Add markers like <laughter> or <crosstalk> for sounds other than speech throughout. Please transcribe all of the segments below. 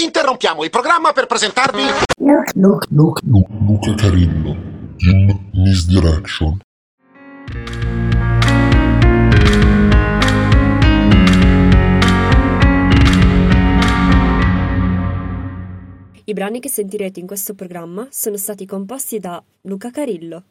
Interrompiamo il programma per presentarvi... Luca, Luca, Luca, Luca Carillo in Misdirection. I brani che sentirete in questo programma sono stati composti da Luca Carillo.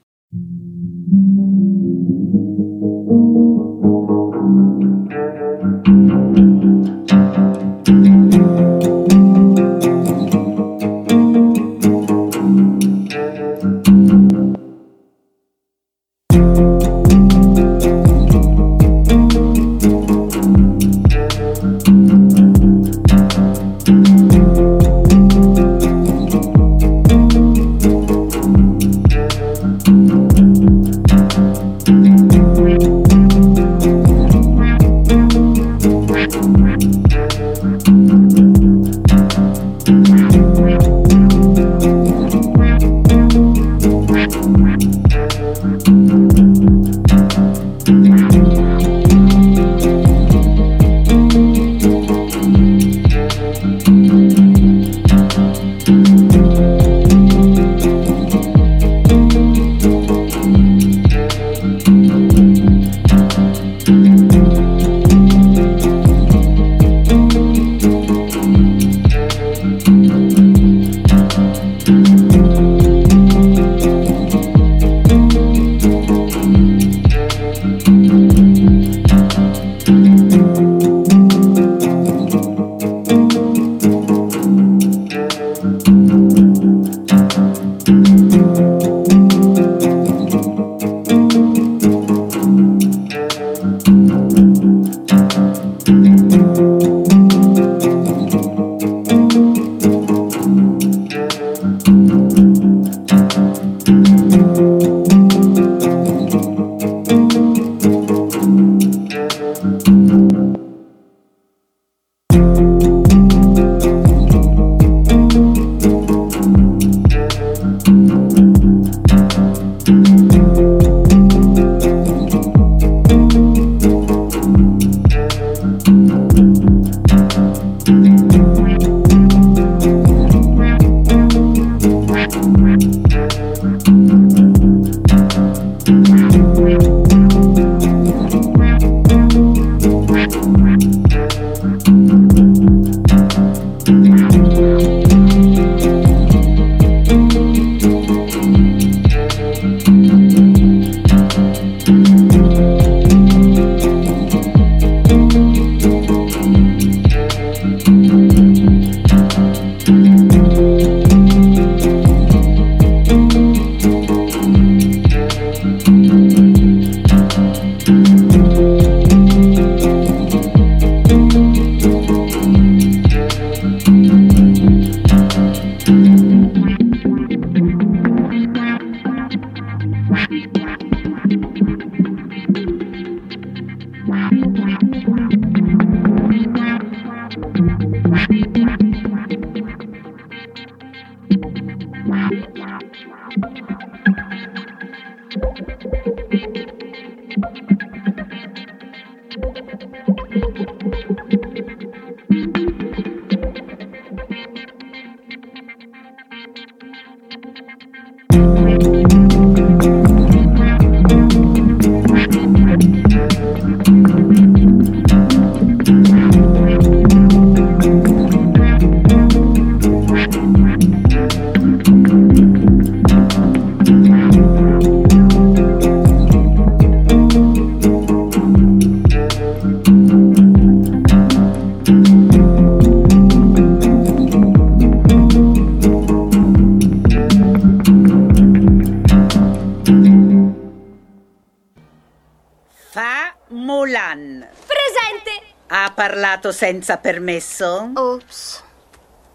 Senza permesso? Ops.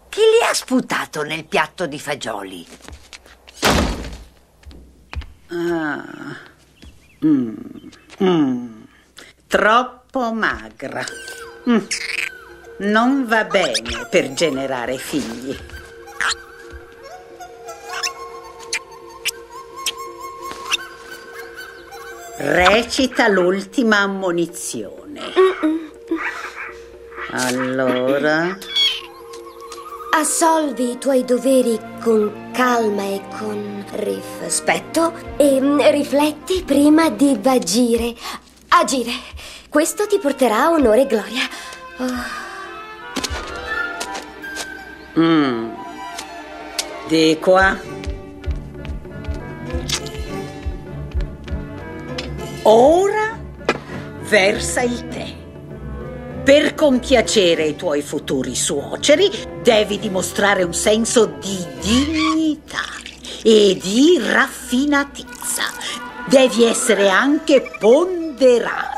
Chi li ha sputato nel piatto di fagioli? Ah. Mm. Mm. Troppo magra. Mm. Non va bene per generare figli. Recita l'ultima ammonizione. Allora. Assolvi i tuoi doveri con calma e con rispetto e mm, rifletti prima di agire. Agire. Questo ti porterà onore e gloria. Oh. Mm. Di qua. Ora versa il tè. Per compiacere i tuoi futuri suoceri devi dimostrare un senso di dignità e di raffinatezza. Devi essere anche ponderata.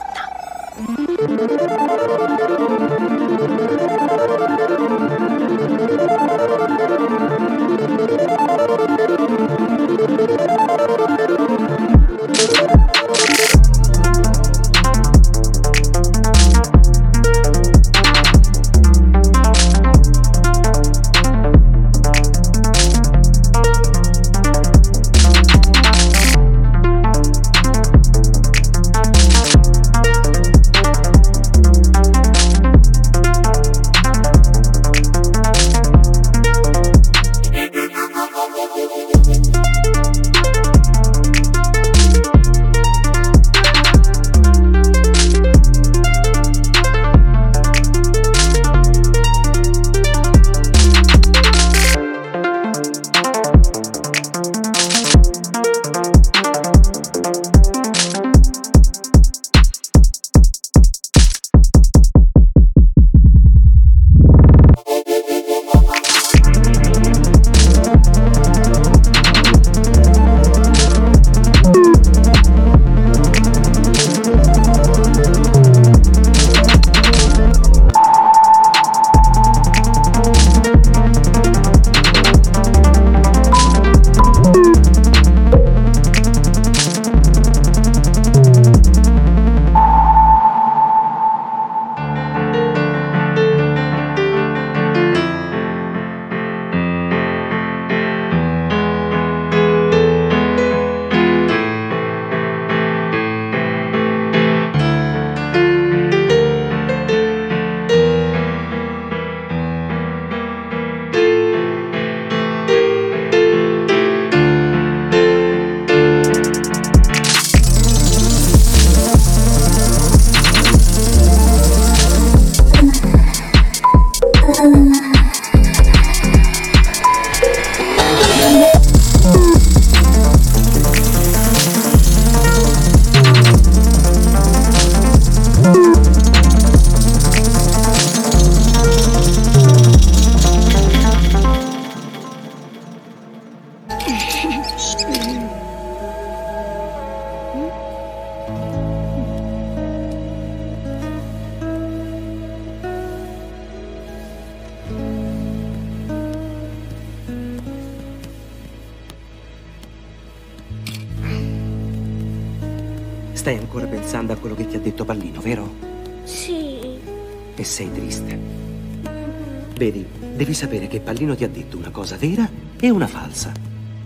Sapere che Pallino ti ha detto una cosa vera e una falsa.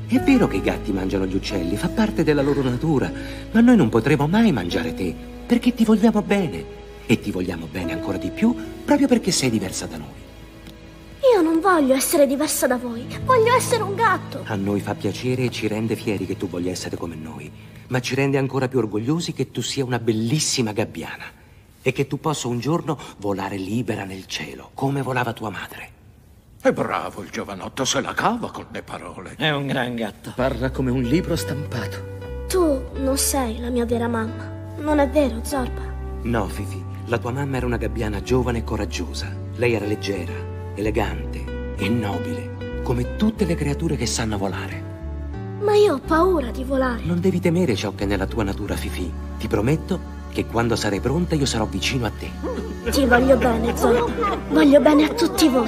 È vero che i gatti mangiano gli uccelli, fa parte della loro natura, ma noi non potremo mai mangiare te, perché ti vogliamo bene. E ti vogliamo bene ancora di più proprio perché sei diversa da noi. Io non voglio essere diversa da voi. Voglio essere un gatto. A noi fa piacere e ci rende fieri che tu voglia essere come noi, ma ci rende ancora più orgogliosi che tu sia una bellissima gabbiana e che tu possa un giorno volare libera nel cielo, come volava tua madre. È bravo il giovanotto, se la cava con le parole. È un gran gatto. Parla come un libro stampato. Tu non sei la mia vera mamma. Non è vero, Zorba? No, Fifi, la tua mamma era una gabbiana giovane e coraggiosa. Lei era leggera, elegante e nobile, come tutte le creature che sanno volare. Ma io ho paura di volare. Non devi temere ciò che è nella tua natura, Fifi. Ti prometto che quando sarai pronta io sarò vicino a te. Ti voglio bene, Zorba. Voglio bene a tutti voi.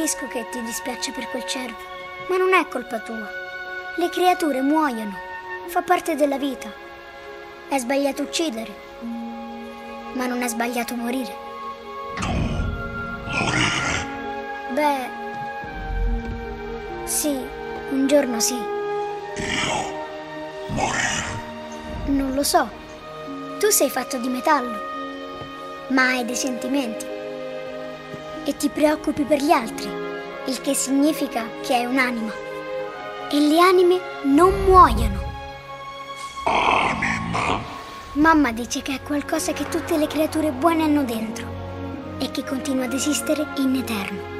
Capisco che ti dispiace per quel cervo, ma non è colpa tua. Le creature muoiono, fa parte della vita. È sbagliato uccidere, ma non è sbagliato morire. Morire? Beh, sì, un giorno sì. Io? Morire? Non lo so. Tu sei fatto di metallo, ma hai dei sentimenti. E ti preoccupi per gli altri, il che significa che hai un'anima. E le anime non muoiono. Anima? Mamma dice che è qualcosa che tutte le creature buone hanno dentro e che continua ad esistere in eterno.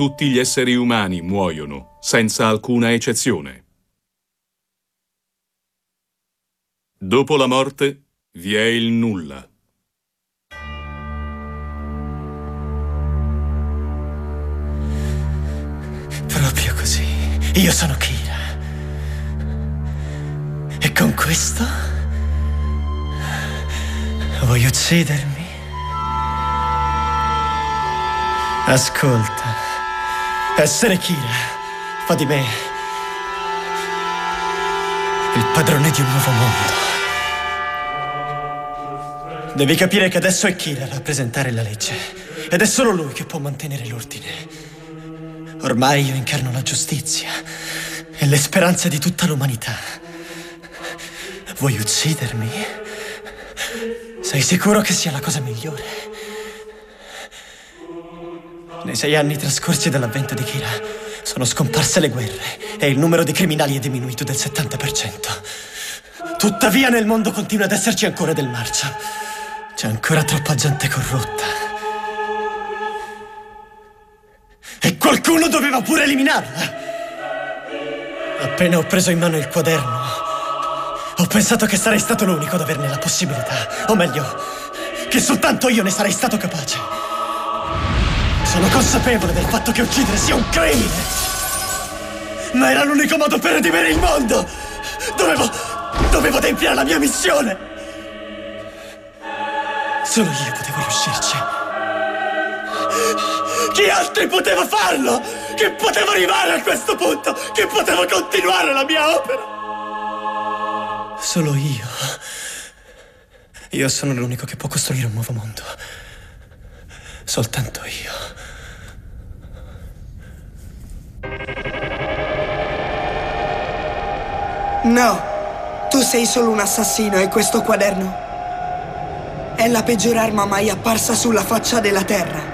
tutti gli esseri umani muoiono, senza alcuna eccezione. Dopo la morte vi è il nulla. Proprio così. Io sono Kira. E con questo vuoi uccidermi? Ascolta, essere Kira fa di me il padrone di un nuovo mondo. Devi capire che adesso è Kira a rappresentare la legge ed è solo lui che può mantenere l'ordine. Ormai io incarno la giustizia e le speranze di tutta l'umanità. Vuoi uccidermi? Sei sicuro che sia la cosa migliore? Nei sei anni trascorsi dall'avvento di Kira sono scomparse le guerre e il numero di criminali è diminuito del 70%. Tuttavia nel mondo continua ad esserci ancora del marcio. C'è ancora troppa gente corrotta. E qualcuno doveva pure eliminarla. Appena ho preso in mano il quaderno, ho pensato che sarei stato l'unico ad averne la possibilità. O meglio, che soltanto io ne sarei stato capace. Sono consapevole del fatto che uccidere sia un crimine. Ma era l'unico modo per redimere il mondo. Dovevo. dovevo adempiere la mia missione. Solo io potevo riuscirci. Chi altri poteva farlo? Che potevo arrivare a questo punto? Che potevo continuare la mia opera? Solo io. Io sono l'unico che può costruire un nuovo mondo. Soltanto io. No, tu sei solo un assassino e questo quaderno è la peggior arma mai apparsa sulla faccia della Terra.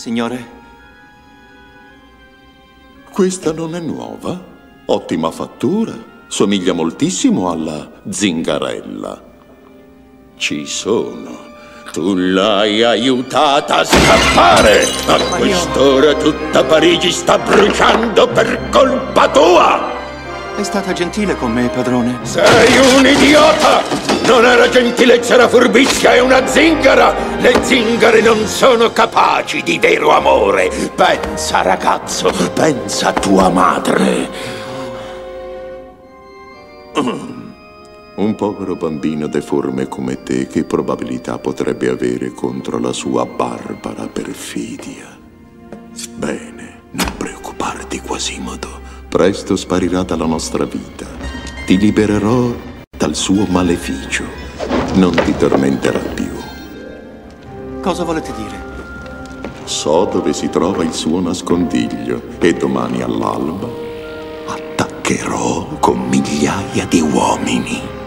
Signore. Questa non è nuova. Ottima fattura. Somiglia moltissimo alla zingarella. Ci sono. Tu l'hai aiutata a scappare! A quest'ora tutta Parigi sta bruciando per colpa tua! È stata gentile con me, padrone. Sei un idiota! Non era gentilezza, era furbizia, è una zingara! Le zingare non sono capaci di vero amore! Pensa, ragazzo, pensa a tua madre! Un povero bambino deforme come te che probabilità potrebbe avere contro la sua barbara perfidia? Bene, non preoccuparti, Quasimodo. Presto sparirà dalla nostra vita. Ti libererò dal suo maleficio. Non ti tormenterà più. Cosa volete dire? So dove si trova il suo nascondiglio e domani all'alba attaccherò con migliaia di uomini.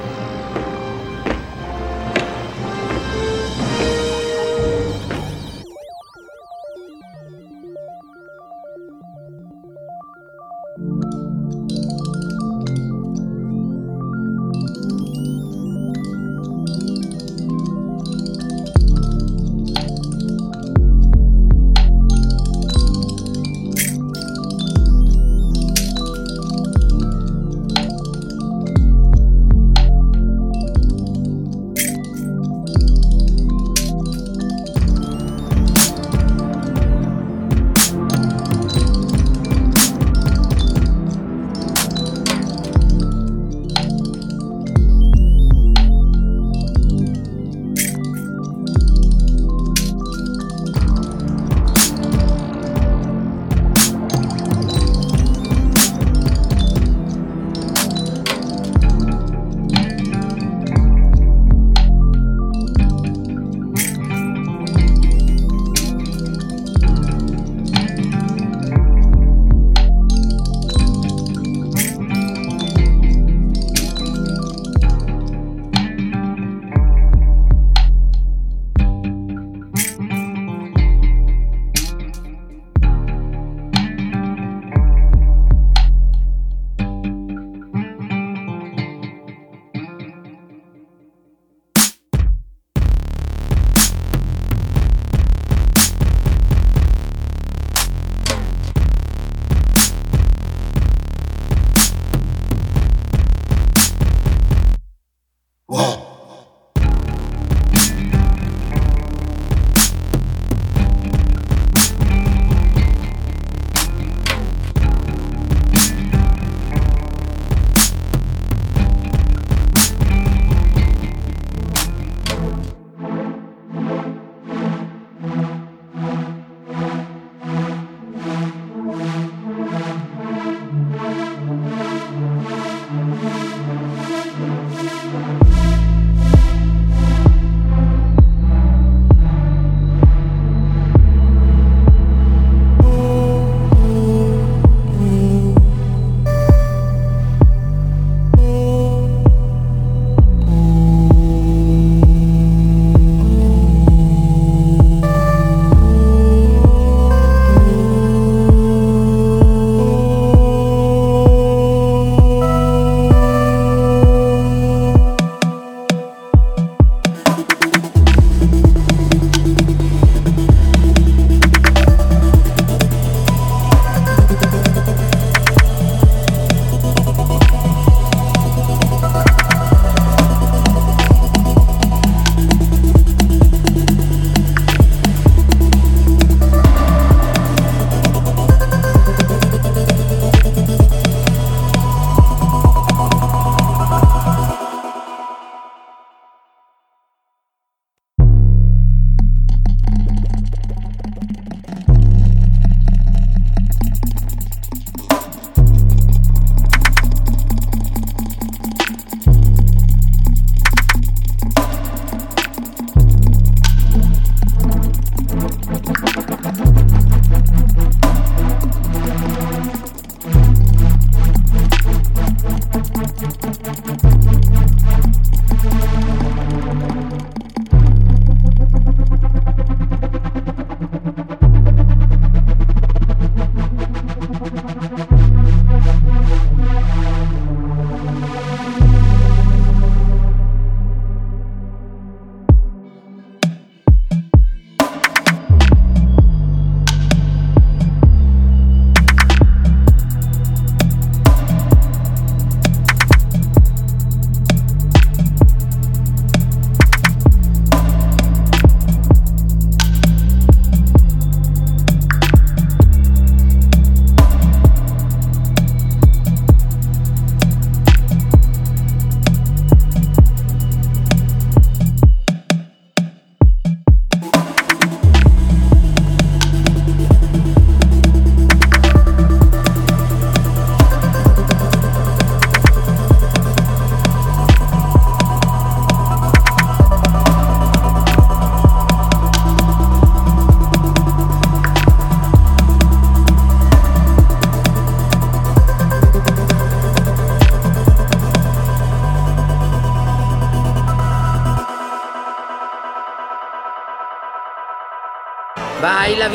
Música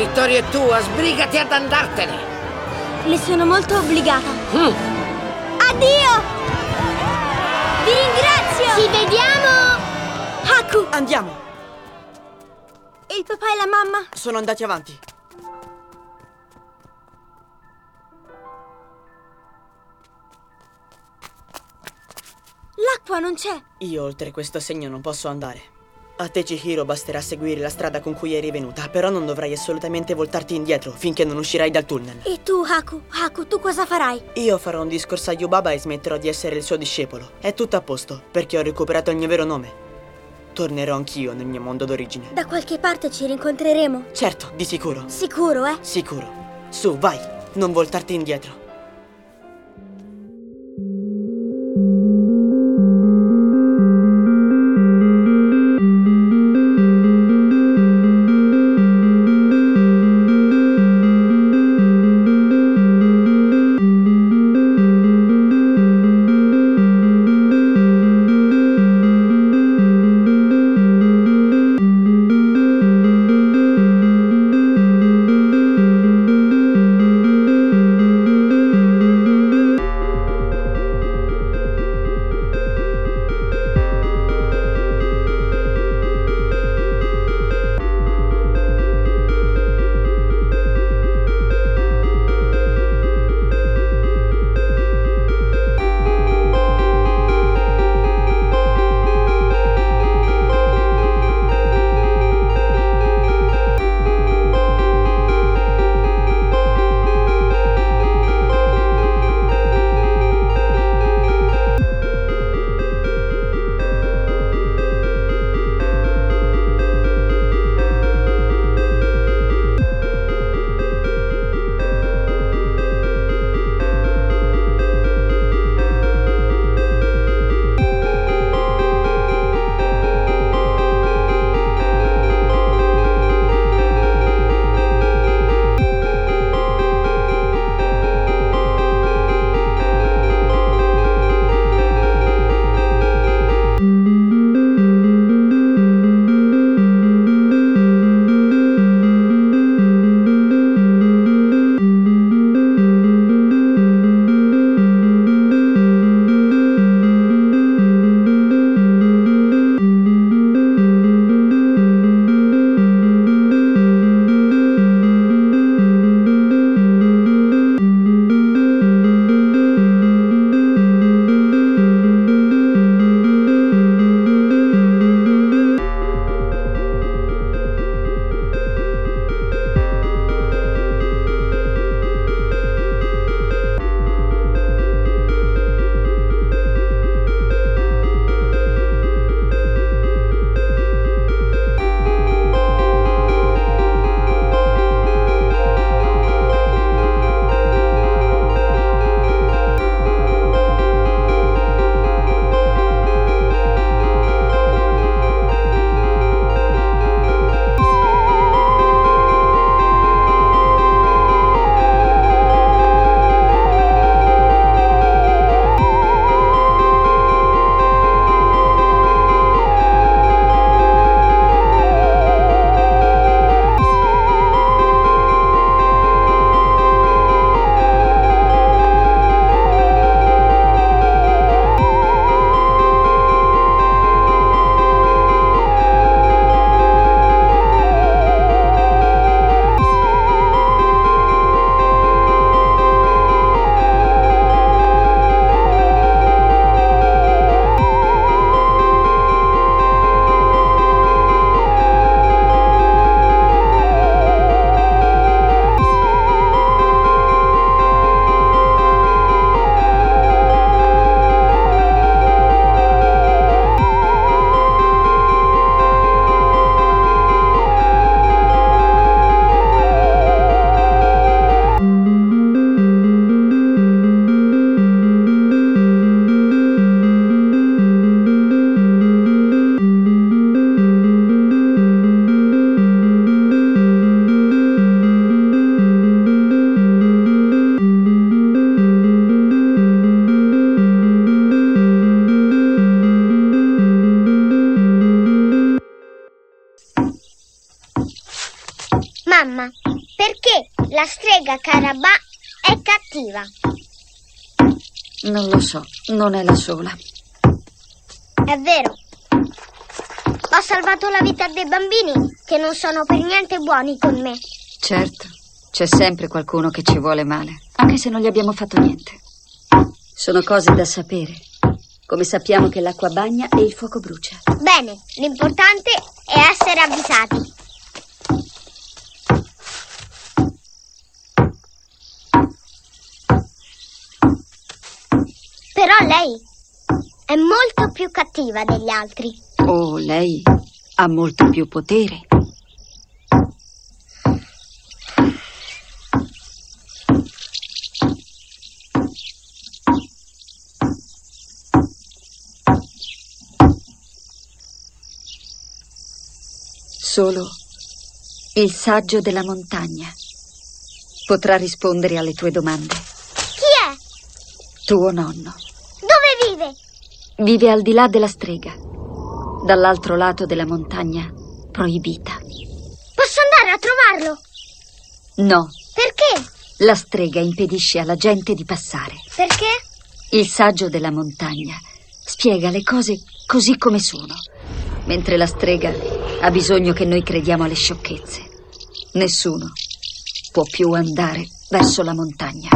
vittoria è tua, sbrigati ad andartene. Le sono molto obbligata. Mm. Addio! Vi ringrazio! Ci vediamo! Haku! Andiamo! Il papà e la mamma? Sono andati avanti. L'acqua non c'è. Io oltre questo segno non posso andare. A te, Chihiro, basterà seguire la strada con cui eri venuta, però non dovrai assolutamente voltarti indietro finché non uscirai dal tunnel. E tu, Haku? Haku, tu cosa farai? Io farò un discorso a Yubaba e smetterò di essere il suo discepolo. È tutto a posto, perché ho recuperato il mio vero nome. Tornerò anch'io nel mio mondo d'origine. Da qualche parte ci rincontreremo. Certo, di sicuro. Sicuro, eh? Sicuro. Su, vai, non voltarti indietro. Strega Carabà è cattiva. Non lo so, non è la sola. È vero. Ho salvato la vita dei bambini che non sono per niente buoni con me. Certo, c'è sempre qualcuno che ci vuole male, anche se non gli abbiamo fatto niente. Sono cose da sapere. Come sappiamo che l'acqua bagna e il fuoco brucia. Bene, l'importante è essere avvisati. Però lei è molto più cattiva degli altri. Oh, lei ha molto più potere. Solo il saggio della montagna potrà rispondere alle tue domande. Chi è? Tuo nonno? Vive al di là della strega, dall'altro lato della montagna proibita. Posso andare a trovarlo? No, Perché? la strega impedisce alla gente di passare. Perché? Il saggio della montagna spiega le cose così come sono, mentre la strega ha bisogno che noi crediamo alle sciocchezze. Nessuno può più andare verso la montagna.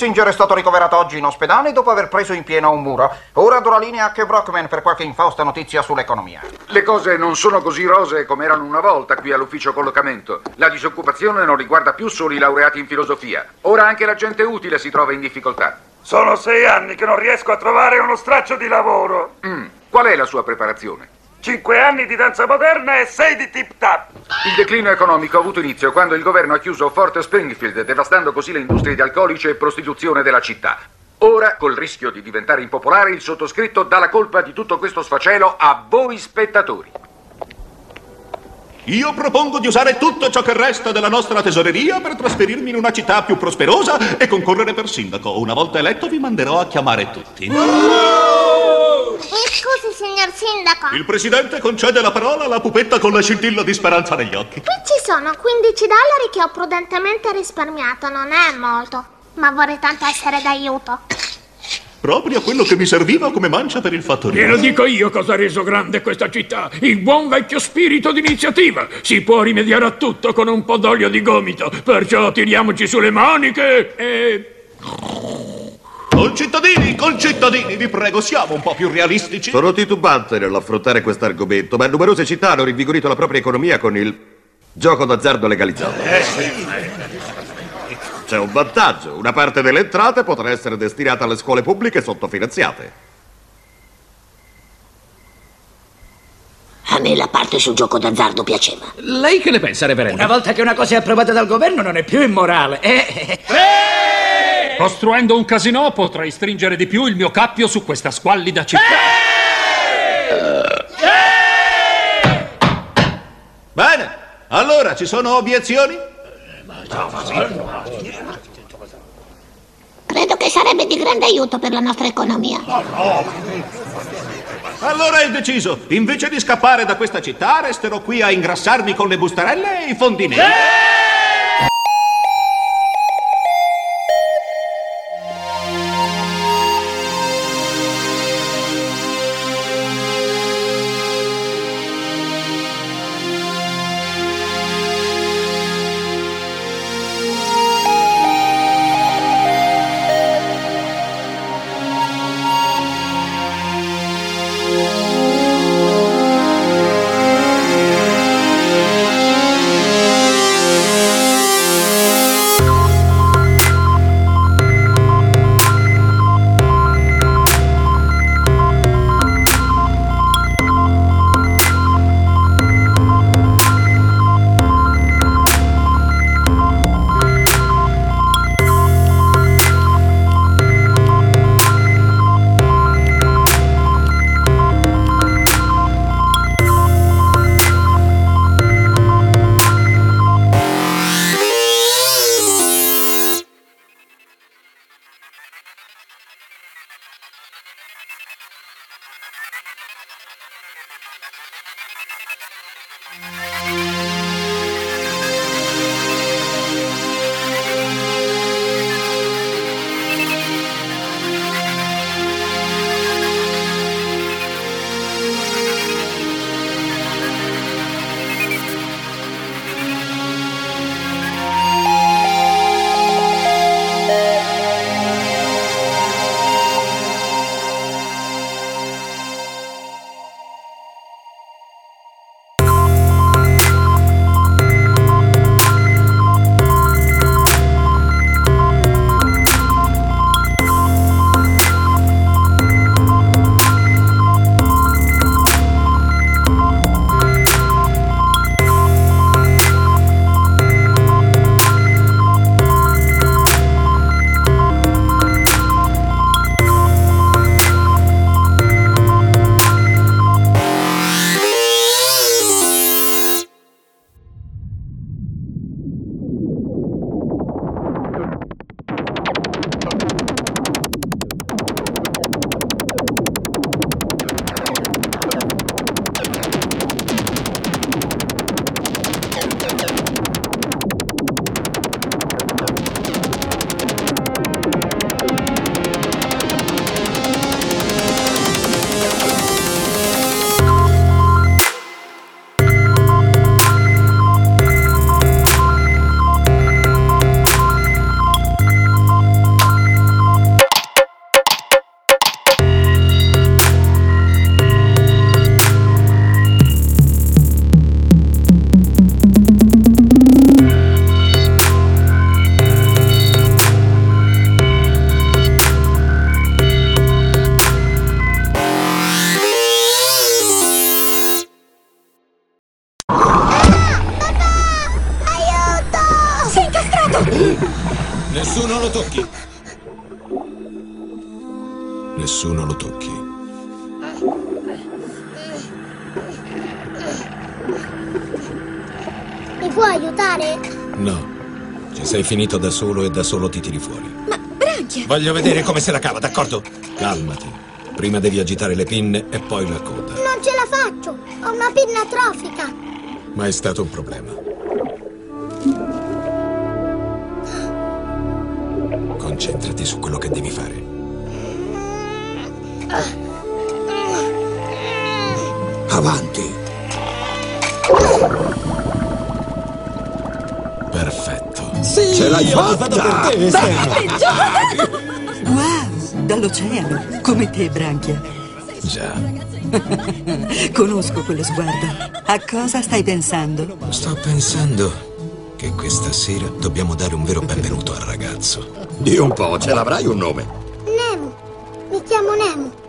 Kissinger è stato ricoverato oggi in ospedale dopo aver preso in pieno un muro. Ora do la linea a Ke Brockman per qualche infausta notizia sull'economia. Le cose non sono così rosee come erano una volta qui all'ufficio collocamento. La disoccupazione non riguarda più solo i laureati in filosofia. Ora anche la gente utile si trova in difficoltà. Sono sei anni che non riesco a trovare uno straccio di lavoro. Mm. Qual è la sua preparazione? Cinque anni di danza moderna e sei di tip tap. Il declino economico ha avuto inizio quando il governo ha chiuso Fort Springfield, devastando così le industrie di alcolici e prostituzione della città. Ora, col rischio di diventare impopolare, il sottoscritto dà la colpa di tutto questo sfacelo a voi spettatori. Io propongo di usare tutto ciò che resta della nostra tesoreria per trasferirmi in una città più prosperosa e concorrere per sindaco. Una volta eletto vi manderò a chiamare tutti. Mi scusi, signor sindaco. Il presidente concede la parola alla pupetta con la scintilla di speranza negli occhi. Qui ci sono 15 dollari che ho prudentemente risparmiato, non è molto, ma vorrei tanto essere d'aiuto. Proprio quello che mi serviva come mancia per il fattorio. Glielo dico io cosa ha reso grande questa città. Il buon vecchio spirito d'iniziativa. Si può rimediare a tutto con un po' d'olio di gomito. Perciò tiriamoci sulle maniche e... Concittadini, concittadini, vi prego, siamo un po' più realistici. Sono titubante nell'affrontare questo argomento, ma numerose città hanno rinvigorito la propria economia con il gioco d'azzardo legalizzato. Eh sì. C'è un vantaggio, una parte delle entrate potrà essere destinata alle scuole pubbliche sottofinanziate. A me la parte sul gioco d'azzardo piaceva. Lei che ne pensa, reverendo? Una volta che una cosa è approvata dal governo non è più immorale. Eh, Costruendo un casino potrei stringere di più il mio cappio su questa squallida città. Bene, allora ci sono obiezioni? Credo che sarebbe di grande aiuto per la nostra economia. Allora è deciso. Invece di scappare da questa città, resterò qui a ingrassarmi con le bustarelle e i fondini. Finito da solo e da solo ti tiri fuori. Ma Branchia! Voglio vedere come se la cava, d'accordo? Calmati. Prima devi agitare le pinne e poi la coda. Non ce la faccio! Ho una pinna atrofica! Ma è stato un problema. Concentrati su quello che devi fare. Avanti. L'hai fatta! vado per te. Wow, dall'oceano, come te, Branchia. Già. <laughs> Conosco quello sguardo. A cosa stai pensando? Sto pensando che questa sera dobbiamo dare un vero benvenuto al ragazzo. Di un po', ce l'avrai un nome? Nemo! Mi chiamo Nemo!